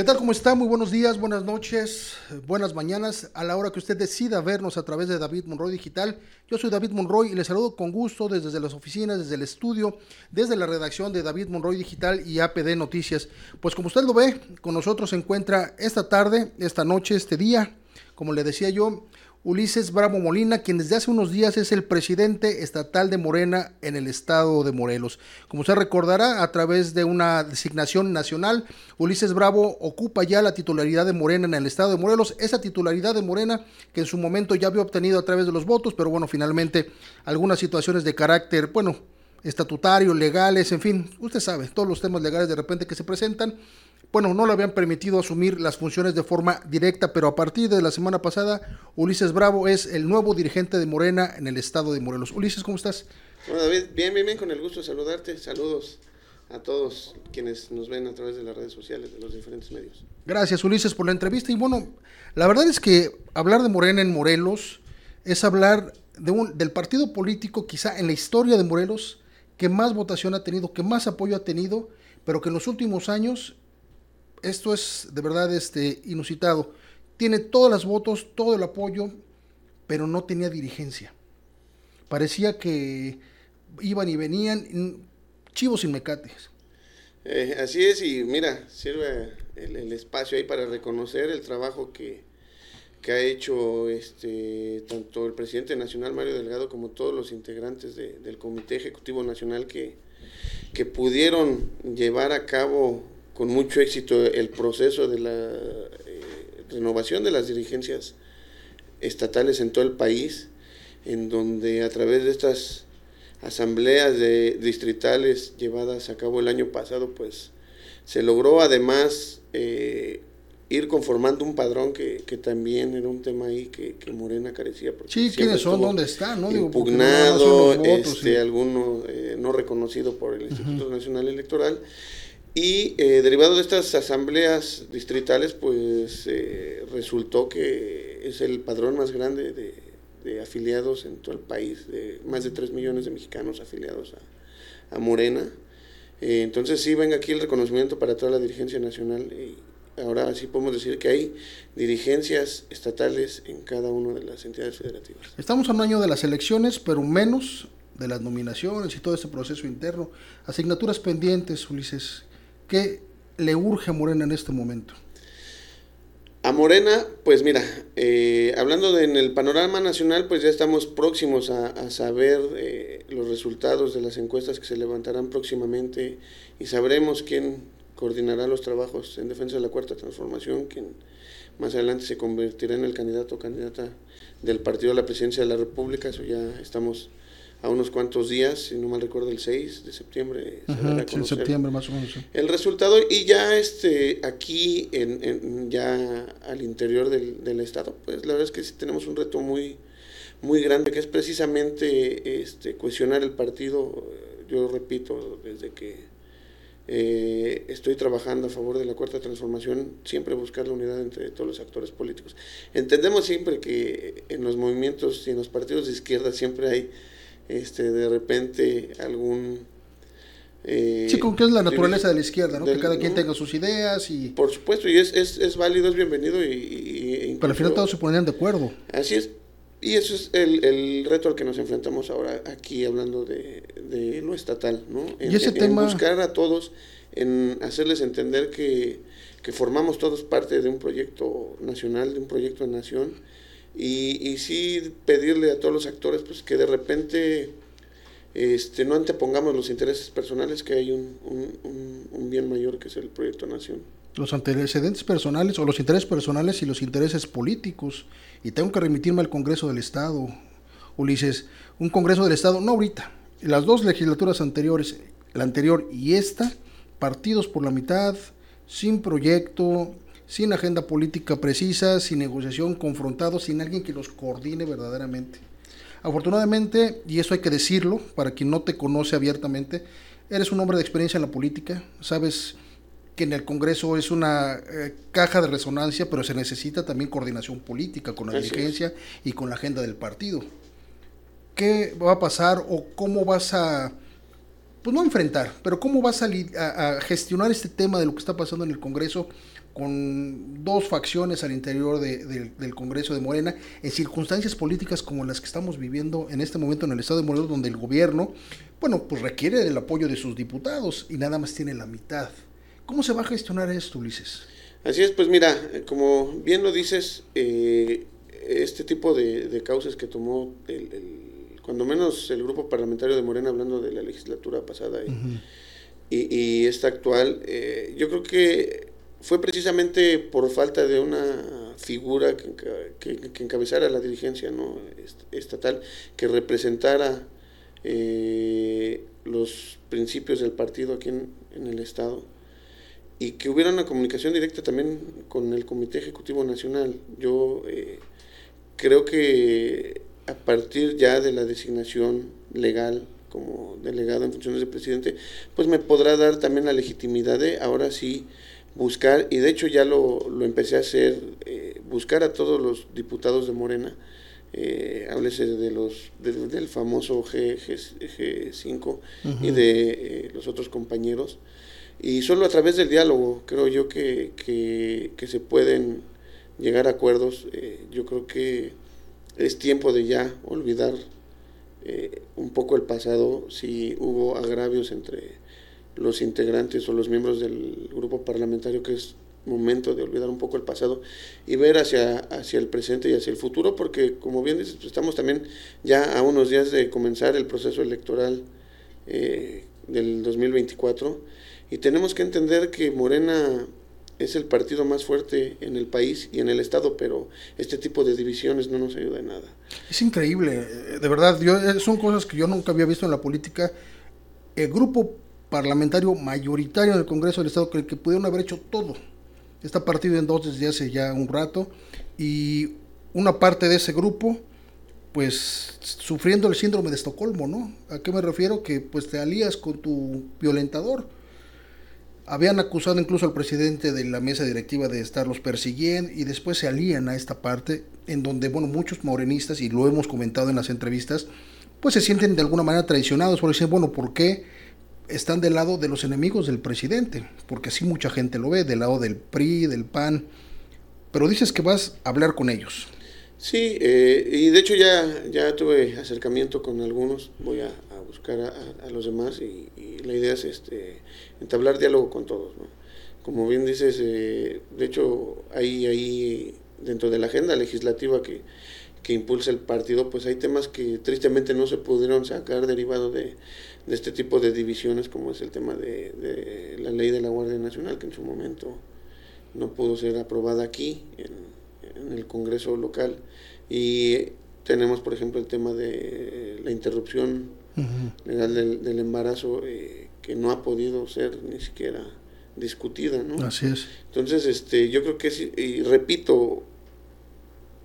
¿Qué tal? ¿Cómo está? Muy buenos días, buenas noches, buenas mañanas. A la hora que usted decida vernos a través de David Monroy Digital, yo soy David Monroy y les saludo con gusto desde las oficinas, desde el estudio, desde la redacción de David Monroy Digital y APD Noticias. Pues como usted lo ve, con nosotros se encuentra esta tarde, esta noche, este día, como le decía yo, Ulises Bravo Molina, quien desde hace unos días es el presidente estatal de Morena en el estado de Morelos. Como usted recordará, a través de una designación nacional, Ulises Bravo ocupa ya la titularidad de Morena en el estado de Morelos. Esa titularidad de Morena que en su momento ya había obtenido a través de los votos, pero bueno, finalmente algunas situaciones de carácter, bueno, estatutario, legales, en fin, usted sabe, todos los temas legales de repente que se presentan, bueno, no le habían permitido asumir las funciones de forma directa, pero a partir de la semana pasada, Ulises Bravo es el nuevo dirigente de Morena en el estado de Morelos. Ulises, ¿cómo estás? Bueno, David, bien, bien, bien, con el gusto de saludarte. Saludos a todos quienes nos ven a través de las redes sociales, de los diferentes medios. Gracias, Ulises, por la entrevista. Y bueno, la verdad es que hablar de Morena en Morelos es hablar de un, del partido político quizá en la historia de Morelos que más votación ha tenido, que más apoyo ha tenido, pero que en los últimos años esto es de verdad este, inusitado. Tiene todos los votos, todo el apoyo, pero no tenía dirigencia. Parecía que iban y venían chivos sin mecates. Eh, así es, y mira, sirve el, espacio ahí para reconocer el trabajo que, que, ha hecho este tanto el presidente nacional Mario Delgado como todos los integrantes del Comité Ejecutivo Nacional que, que pudieron llevar a cabo con mucho éxito el proceso de la eh, renovación de las dirigencias estatales en todo el país, en donde a través de estas asambleas de distritales llevadas a cabo el año pasado, pues se logró además eh, ir conformando un padrón que, también era un tema ahí que, Morena carecía. Sí, ¿quiénes son? ¿Dónde están? ¿no? impugnado, este, alguno eh, no reconocido por el Instituto Nacional Electoral. Y eh, derivado de estas asambleas distritales, pues eh, resultó que es el padrón más grande de, afiliados en todo el país, de más de 3 millones de mexicanos afiliados a, Morena. Eh, entonces sí, venga aquí el reconocimiento para toda la dirigencia nacional y ahora sí podemos decir que hay dirigencias estatales en cada una de las entidades federativas. Estamos a un año de las elecciones, pero menos de las nominaciones y todo ese proceso interno. Asignaturas pendientes, Ulises, ¿Qué le urge a Morena en este momento? A Morena, pues mira, eh, hablando de, en el panorama nacional, pues ya estamos próximos a, saber eh, los resultados de las encuestas que se levantarán próximamente y sabremos quién coordinará los trabajos en defensa de la cuarta transformación, quien más adelante se convertirá en el candidato o candidata del partido a la presidencia de la República, eso ya estamos a unos cuantos días, si no mal recuerdo, el 6 de septiembre. en septiembre más o menos. El resultado, y ya este aquí, en, ya al interior del, del, Estado, pues la verdad es que sí tenemos un reto muy, muy grande, que es precisamente este, cuestionar el partido. Yo repito, desde que eh, estoy trabajando a favor de la cuarta transformación, siempre buscar la unidad entre todos los actores políticos. Entendemos siempre que en los movimientos y en los partidos de izquierda siempre hay este, de repente algún... Eh, sí, con que es la naturaleza de la izquierda, ¿no? que cada quien tenga sus ideas y... Por supuesto, y es, es, es válido, es bienvenido y... Pero al final todos se ponían de acuerdo. Así es, y eso es el, el, reto al que nos enfrentamos ahora aquí hablando de, de lo estatal, ¿no? En, y ese tema... buscar a todos, en hacerles entender que, que formamos todos parte de un proyecto nacional, de un proyecto de nación, y, y sí pedirle a todos los actores pues que de repente este, no antepongamos los intereses personales, que hay un, un, un bien mayor que es el proyecto Nación. Los antecedentes personales o los intereses personales y los intereses políticos. Y tengo que remitirme al Congreso del Estado, Ulises. Un Congreso del Estado, no ahorita, las dos legislaturas anteriores, la anterior y esta, partidos por la mitad, sin proyecto, sin agenda política precisa, sin negociación, confrontados, sin alguien que los coordine verdaderamente. Afortunadamente, y eso hay que decirlo, para quien no te conoce abiertamente, eres un hombre de experiencia en la política, sabes que en el Congreso es una eh, caja de resonancia, pero se necesita también coordinación política con la dirigencia y con la agenda del partido. ¿Qué va a pasar o cómo vas a pues no enfrentar, pero cómo va a salir a, gestionar este tema de lo que está pasando en el Congreso con dos facciones al interior del Congreso de Morena, en circunstancias políticas como las que estamos viviendo en este momento en el Estado de Morelos, donde el gobierno, bueno, pues requiere del apoyo de sus diputados y nada más tiene la mitad. ¿Cómo se va a gestionar esto, Ulises? Así es, pues mira, como bien lo dices, eh, este tipo de, causas que tomó el cuando menos el grupo parlamentario de Morena, hablando de la legislatura pasada y, esta actual, eh, yo creo que fue precisamente por falta de una figura que, encabezara la dirigencia ¿no? estatal, que representara eh, los principios del partido aquí en, el Estado y que hubiera una comunicación directa también con el Comité Ejecutivo Nacional. Yo eh, creo que a partir ya de la designación legal como delegado en funciones de presidente, pues me podrá dar también la legitimidad de ahora sí buscar, y de hecho ya lo, lo empecé a hacer, eh, buscar a todos los diputados de Morena, eh, háblese de los del famoso G, G, 5 y de eh, los otros compañeros, y solo a través del diálogo creo yo que, que, que se pueden llegar a acuerdos, eh, yo creo que es tiempo de ya olvidar eh, un poco el pasado, si hubo agravios entre los integrantes o los miembros del grupo parlamentario, que es momento de olvidar un poco el pasado y ver hacia, hacia el presente y hacia el futuro, porque como bien dices, pues, estamos también ya a unos días de comenzar el proceso electoral eh, del 2024 y tenemos que entender que Morena es el partido más fuerte en el país y en el Estado, pero este tipo de divisiones no nos ayuda en nada. Es increíble, de verdad, eh, son cosas que yo nunca había visto en la política. El grupo parlamentario mayoritario del Congreso del Estado que, que pudieron haber hecho todo. Está partido en dos desde hace ya un rato y una parte de ese grupo pues sufriendo el síndrome de Estocolmo, ¿no? ¿A qué me refiero? Que pues te alías con tu violentador habían acusado incluso al presidente de la mesa directiva de estarlos persiguiendo y después se alían a esta parte en donde, bueno, muchos morenistas, y lo hemos comentado en las entrevistas, pues se sienten de alguna manera traicionados, porque dicen, bueno, ¿por qué están del lado de los enemigos del presidente? Porque así mucha gente lo ve, del lado del PRI, del PAN, pero dices que vas a hablar con ellos. Sí, eh, y de hecho ya, ya tuve acercamiento con algunos, voy a, buscar a, los demás y, la idea es este, entablar diálogo con todos. ¿no? Como bien dices, eh, de hecho hay ahí dentro de la agenda legislativa que, que impulsa el partido, pues hay temas que tristemente no se pudieron sacar derivado de, de este tipo de divisiones, como es el tema de, de, la ley de la Guardia Nacional, que en su momento no pudo ser aprobada aquí, en, en el Congreso local y tenemos, por ejemplo, el tema de la interrupción legal del, embarazo eh, que no ha podido ser ni siquiera discutida, ¿no? Así es. Entonces, este, yo creo que y repito,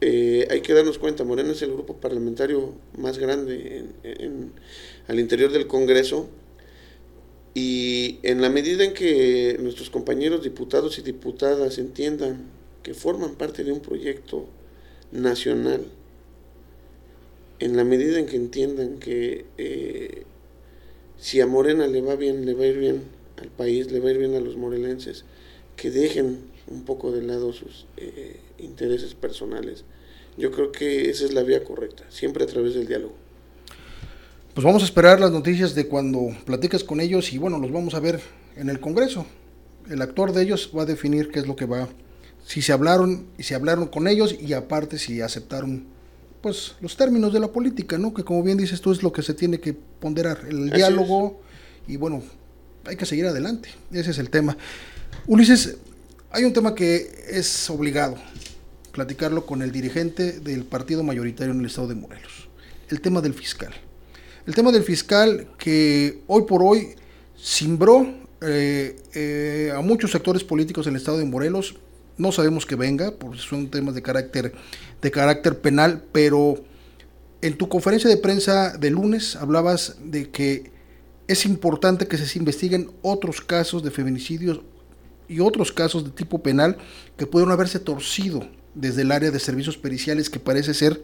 eh, hay que darnos cuenta, Morena es el grupo parlamentario más grande al interior del Congreso y en la medida en que nuestros compañeros diputados y diputadas entiendan que forman parte de un proyecto nacional, en la medida en que entiendan que eh, si a Morena le va bien, le va a ir bien al país, le va a ir bien a los morelenses, que dejen un poco de lado sus eh, intereses personales. Yo creo que esa es la vía correcta, siempre a través del diálogo. Pues vamos a esperar las noticias de cuando platiques con ellos y bueno, los vamos a ver en el Congreso. El actor de ellos va a definir qué es lo que va si se hablaron y se hablaron con ellos y aparte si aceptaron pues los términos de la política, ¿no? Que como bien dices tú es lo que se tiene que ponderar, el diálogo y bueno, hay que seguir adelante. Ese es el tema. Ulises, hay un tema que es obligado platicarlo con el dirigente del partido mayoritario en el estado de Morelos. El tema del fiscal. El tema del fiscal que hoy por hoy simbró eh, eh, a muchos sectores políticos en el estado de Morelos no sabemos que venga, porque son temas de carácter, de carácter penal, pero en tu conferencia de prensa de lunes hablabas de que es importante que se investiguen otros casos de feminicidios y otros casos de tipo penal que pudieron haberse torcido desde el área de servicios periciales que parece ser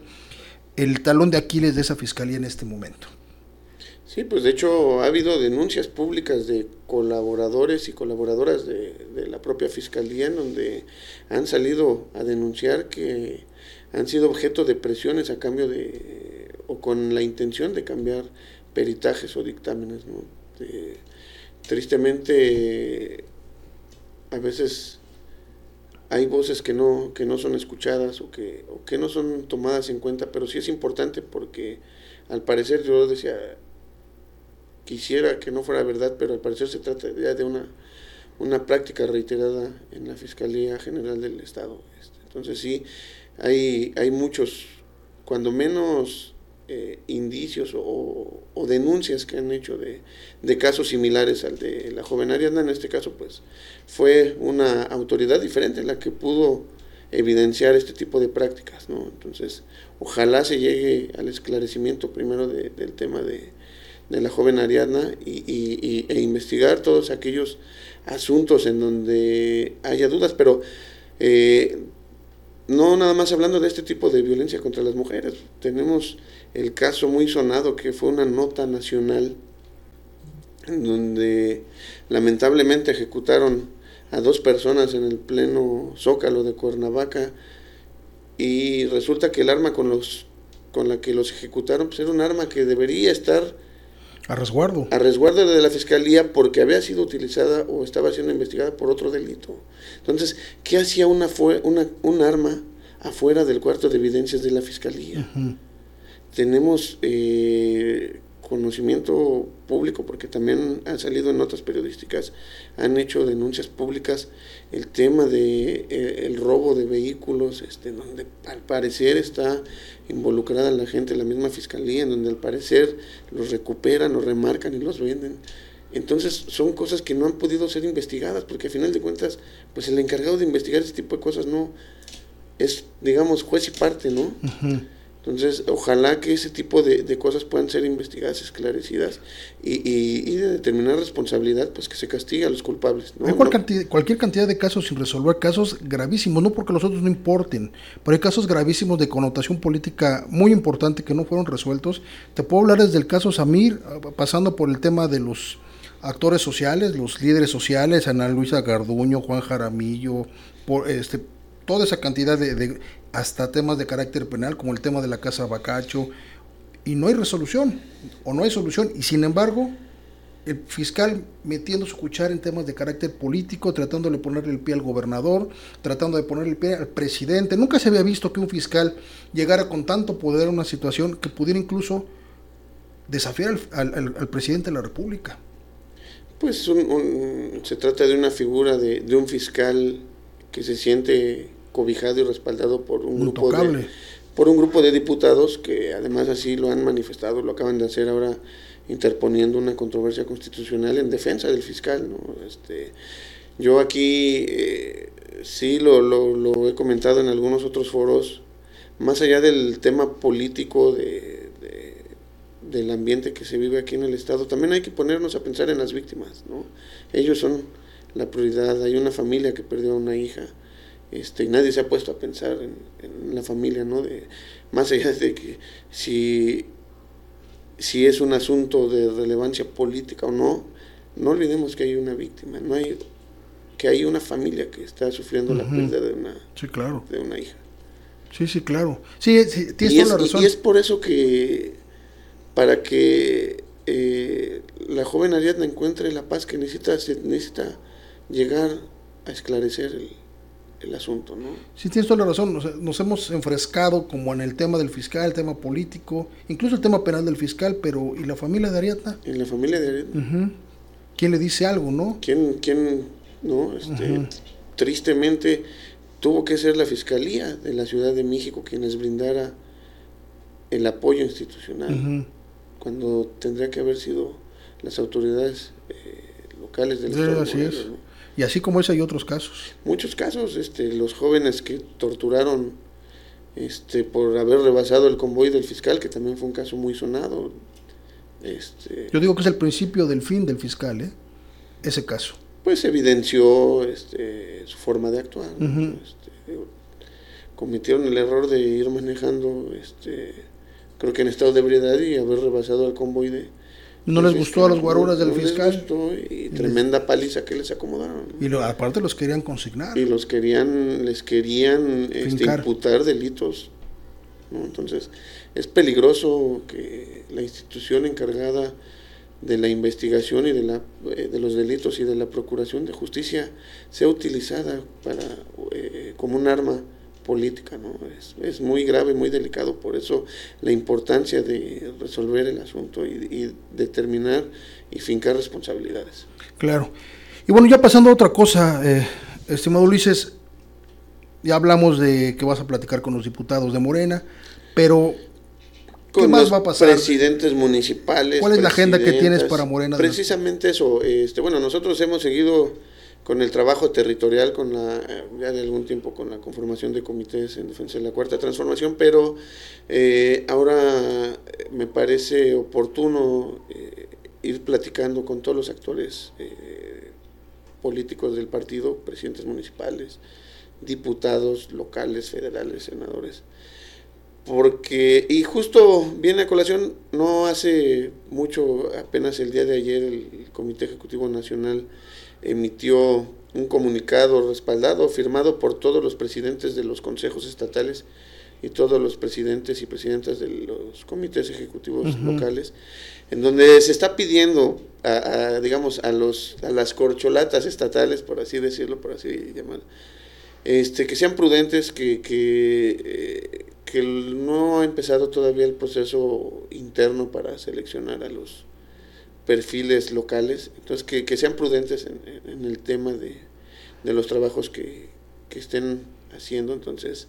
el talón de Aquiles de esa fiscalía en este momento. Sí, pues de hecho ha habido denuncias públicas de colaboradores y colaboradoras de, la propia fiscalía en donde han salido a denunciar que han sido objeto de presiones a cambio de o con la intención de cambiar peritajes o dictámenes. ¿no? tristemente a veces hay voces que no, que no son escuchadas o que, o que no son tomadas en cuenta, pero sí es importante porque al parecer yo decía, quisiera que no fuera verdad, pero al parecer se trata ya de una, una práctica reiterada en la Fiscalía General del Estado. Este, entonces sí, hay, hay muchos, cuando menos eh, indicios o, denuncias que han hecho de, de, casos similares al de la joven Ariadna, en este caso pues fue una autoridad diferente la que pudo evidenciar este tipo de prácticas, ¿no? Entonces, ojalá se llegue al esclarecimiento primero del tema de, de la joven Ariadna y, e investigar todos aquellos asuntos en donde haya dudas, pero eh, no nada más hablando de este tipo de violencia contra las mujeres. Tenemos el caso muy sonado que fue una nota nacional donde lamentablemente ejecutaron a dos personas en el pleno zócalo de Cuernavaca y resulta que el arma con los con la que los ejecutaron pues era un arma que debería estar a resguardo. A resguardo de la fiscalía porque había sido utilizada o estaba siendo investigada por otro delito. Entonces, ¿qué hacía una, fue, una un arma afuera del cuarto de evidencias de la fiscalía? Tenemos eh, conocimiento público, porque también han salido en notas periodísticas, han hecho denuncias públicas el tema de eh, el robo de vehículos, este, donde al parecer está involucrada la gente, la misma fiscalía, en donde al parecer los recuperan, los remarcan y los venden. Entonces son cosas que no han podido ser investigadas, porque a final de cuentas, pues el encargado de investigar este tipo de cosas no es, digamos, juez y parte, ¿no? Entonces, ojalá que ese tipo de, cosas puedan ser investigadas, esclarecidas y, de determinar responsabilidad, pues que se castigue a los culpables. Hay cualquier cantidad de casos sin resolver, casos gravísimos, no porque los otros no importen, pero hay casos gravísimos de connotación política muy importante que no fueron resueltos. Te puedo hablar desde el caso Samir, pasando por el tema de los actores sociales, los líderes sociales, Ana Luisa Garduño, Juan Jaramillo, por este toda esa cantidad de, hasta temas de carácter penal como el tema de la casa Bacacho y no hay resolución o no hay solución y sin embargo el fiscal metiendo su cuchara en temas de carácter político, tratando de ponerle el pie al gobernador, tratando de ponerle el pie al presidente. Nunca se había visto que un fiscal llegara con tanto poder a una situación que pudiera incluso desafiar al, presidente de la República. Pues se trata de una figura de un fiscal que se siente cobijado y respaldado por un grupo de por un grupo de diputados que además así lo han manifestado, lo acaban de hacer ahora interponiendo una controversia constitucional en defensa del fiscal. ¿no? Este, yo aquí eh, sí lo, lo, he comentado en algunos otros foros, más allá del tema político de, del ambiente que se vive aquí en el Estado, también hay que ponernos a pensar en las víctimas. ¿no? Ellos son la prioridad, hay una familia que perdió a una hija este, y nadie se ha puesto a pensar en, la familia, ¿no? De, más allá de que si, si es un asunto de relevancia política o no, no olvidemos que hay una víctima, no hay que hay una familia que está sufriendo la pérdida de una, claro. de una hija. Sí, sí, claro. Sí, tienes y toda la razón. Y es por eso que para que eh, la joven Ariadna encuentre la paz que necesita, se necesita llegar a esclarecer el, el asunto, ¿no? Sí, tienes toda la razón. Nos, hemos enfrescado como en el tema del fiscal, el tema político, incluso el tema penal del fiscal, pero ¿y la familia de Ariadna? ¿Y la familia de Ariadna? ¿Quién le dice algo, no? ¿Quién, quién no? Este, Tristemente tuvo que ser la Fiscalía de la Ciudad de México quien les brindara el apoyo institucional, cuando tendría que haber sido las autoridades eh, locales del Estado. Así es. Y así como ese hay otros casos. Muchos casos, este, los jóvenes que torturaron este, por haber rebasado el convoy del fiscal, que también fue un caso muy sonado. Este, Yo digo que es el principio del fin del fiscal, ¿eh? ese caso. Pues evidenció este, su forma de actuar. Este, cometieron el error de ir manejando, este, creo que en estado de ebriedad y haber rebasado el convoy de, No les gustó a los guaruras del no les fiscal. gustó y tremenda paliza que les acomodaron. Y lo- aparte los querían consignar. y los querían les querían este, imputar delitos ¿no? entonces es peligroso que la institución encargada de la investigación y de la eh, de los delitos y de la procuración de justicia sea utilizada para eh, como un arma política no es, es muy grave muy delicado por eso la importancia de resolver el asunto y, y determinar y fincar responsabilidades Claro. Y bueno, ya pasando a otra cosa, eh, estimado Ulises, ya hablamos de que vas a platicar con los diputados de Morena, pero ¿qué con más los va a pasar? presidentes municipales. ¿Cuál es la agenda que tienes para Morena? Precisamente eso. Este, bueno, nosotros hemos seguido con el trabajo territorial, con la ya de algún tiempo con la conformación de comités en defensa de la cuarta transformación, pero eh, ahora eh, me parece oportuno eh, ir platicando con todos los actores eh, políticos del partido, presidentes municipales, diputados locales, federales, senadores porque, y justo viene a colación, no hace mucho, apenas el día de ayer, el Comité Ejecutivo Nacional emitió un comunicado respaldado, firmado por todos los presidentes de los consejos estatales y todos los presidentes y presidentas de los comités ejecutivos locales, en donde se está pidiendo a, a, digamos, a, los, a las corcholatas estatales, por así decirlo, por así llamar, este, que sean prudentes, que, que, eh, que no ha empezado todavía el proceso interno para seleccionar a los perfiles locales, entonces que, que sean prudentes en, en el tema de, de los trabajos que, que estén haciendo, entonces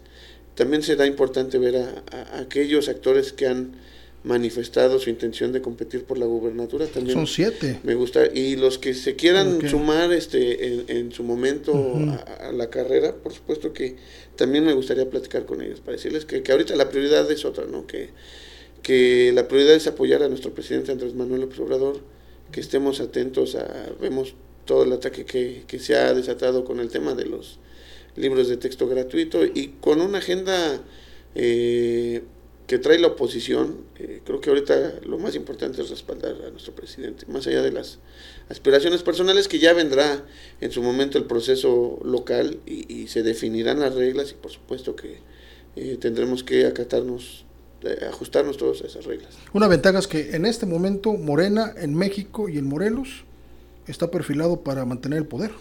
también será importante ver a, a aquellos actores que han manifestado su intención de competir por la gubernatura. También son siete. me gusta y los que se quieran sumar este en, en su momento a, a la carrera por supuesto que también me gustaría platicar con ellos para decirles que, que ahorita la prioridad es otra no que que la prioridad es apoyar a nuestro presidente Andrés Manuel López Obrador que estemos atentos a vemos todo el ataque que, que se ha desatado con el tema de los libros de texto gratuito y con una agenda eh, que trae la oposición, eh, creo que ahorita lo más importante es respaldar a nuestro presidente, más allá de las aspiraciones personales, que ya vendrá en su momento el proceso local y, se definirán las reglas y por supuesto que eh, tendremos que acatarnos, ajustarnos todos a esas reglas. Una ventaja es que en este momento Morena en México y en Morelos está perfilado para mantener el poder.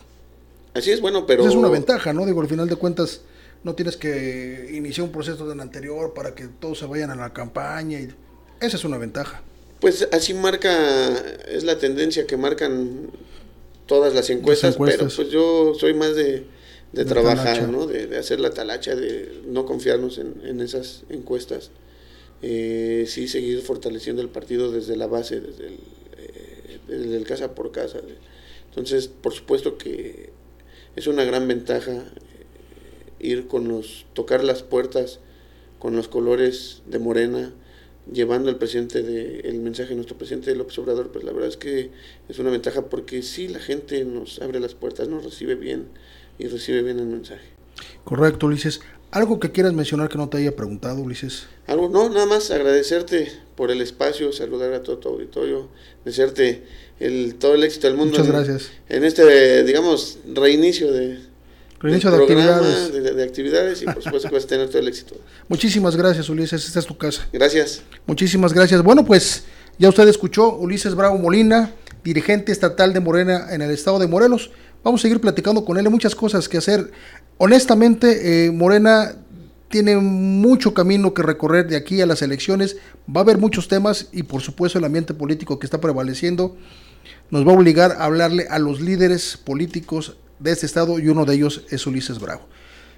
Así es, bueno, pero... Esa es una ventaja, ¿no? Digo, al final de cuentas no tienes que iniciar un proceso del anterior para que todos se vayan a la campaña. Y... Esa es una ventaja. Pues así marca, es la tendencia que marcan todas las encuestas, encuestas. pero pues yo soy más de, de De trabajar, talacha. ¿no? De, de hacer la talacha, de no confiarnos en, en esas encuestas. Eh, sí seguir fortaleciendo el partido desde la base, desde el, eh, desde casa por casa. Entonces, por supuesto que es una gran ventaja eh, ir con los, tocar las puertas con los colores de Morena, llevando el presidente de, el mensaje de nuestro presidente López Obrador, pues la verdad es que es una ventaja porque sí la gente nos abre las puertas, nos recibe bien y recibe bien el mensaje. Correcto, Ulises. ¿Algo que quieras mencionar que no te haya preguntado, Ulises? Algo, no, nada más agradecerte por el espacio, saludar a todo tu auditorio, desearte el, todo el éxito del mundo. Muchas en- gracias. En este, digamos, reinicio de, Reinicio de programa, actividades. De, de actividades y por supuesto que vas a tener todo el éxito. Muchísimas gracias, Ulises. Esta es tu casa. Gracias. Muchísimas gracias. Bueno, pues ya usted escuchó Ulises Bravo Molina, dirigente estatal de Morena en el estado de Morelos. Vamos a seguir platicando con él. Hay muchas cosas que hacer. Honestamente, eh, Morena tiene mucho camino que recorrer de aquí a las elecciones. Va a haber muchos temas y por supuesto el ambiente político que está prevaleciendo nos va a obligar a hablarle a los líderes políticos de este estado y uno de ellos es Ulises Bravo.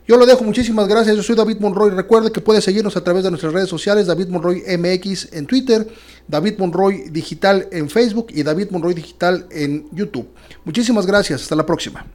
Yo lo dejo, muchísimas gracias. Yo soy David Monroy. Recuerde que puede seguirnos a través de nuestras redes sociales, David Monroy MX en Twitter, David Monroy Digital en Facebook y David Monroy Digital en YouTube. Muchísimas gracias. Hasta la próxima.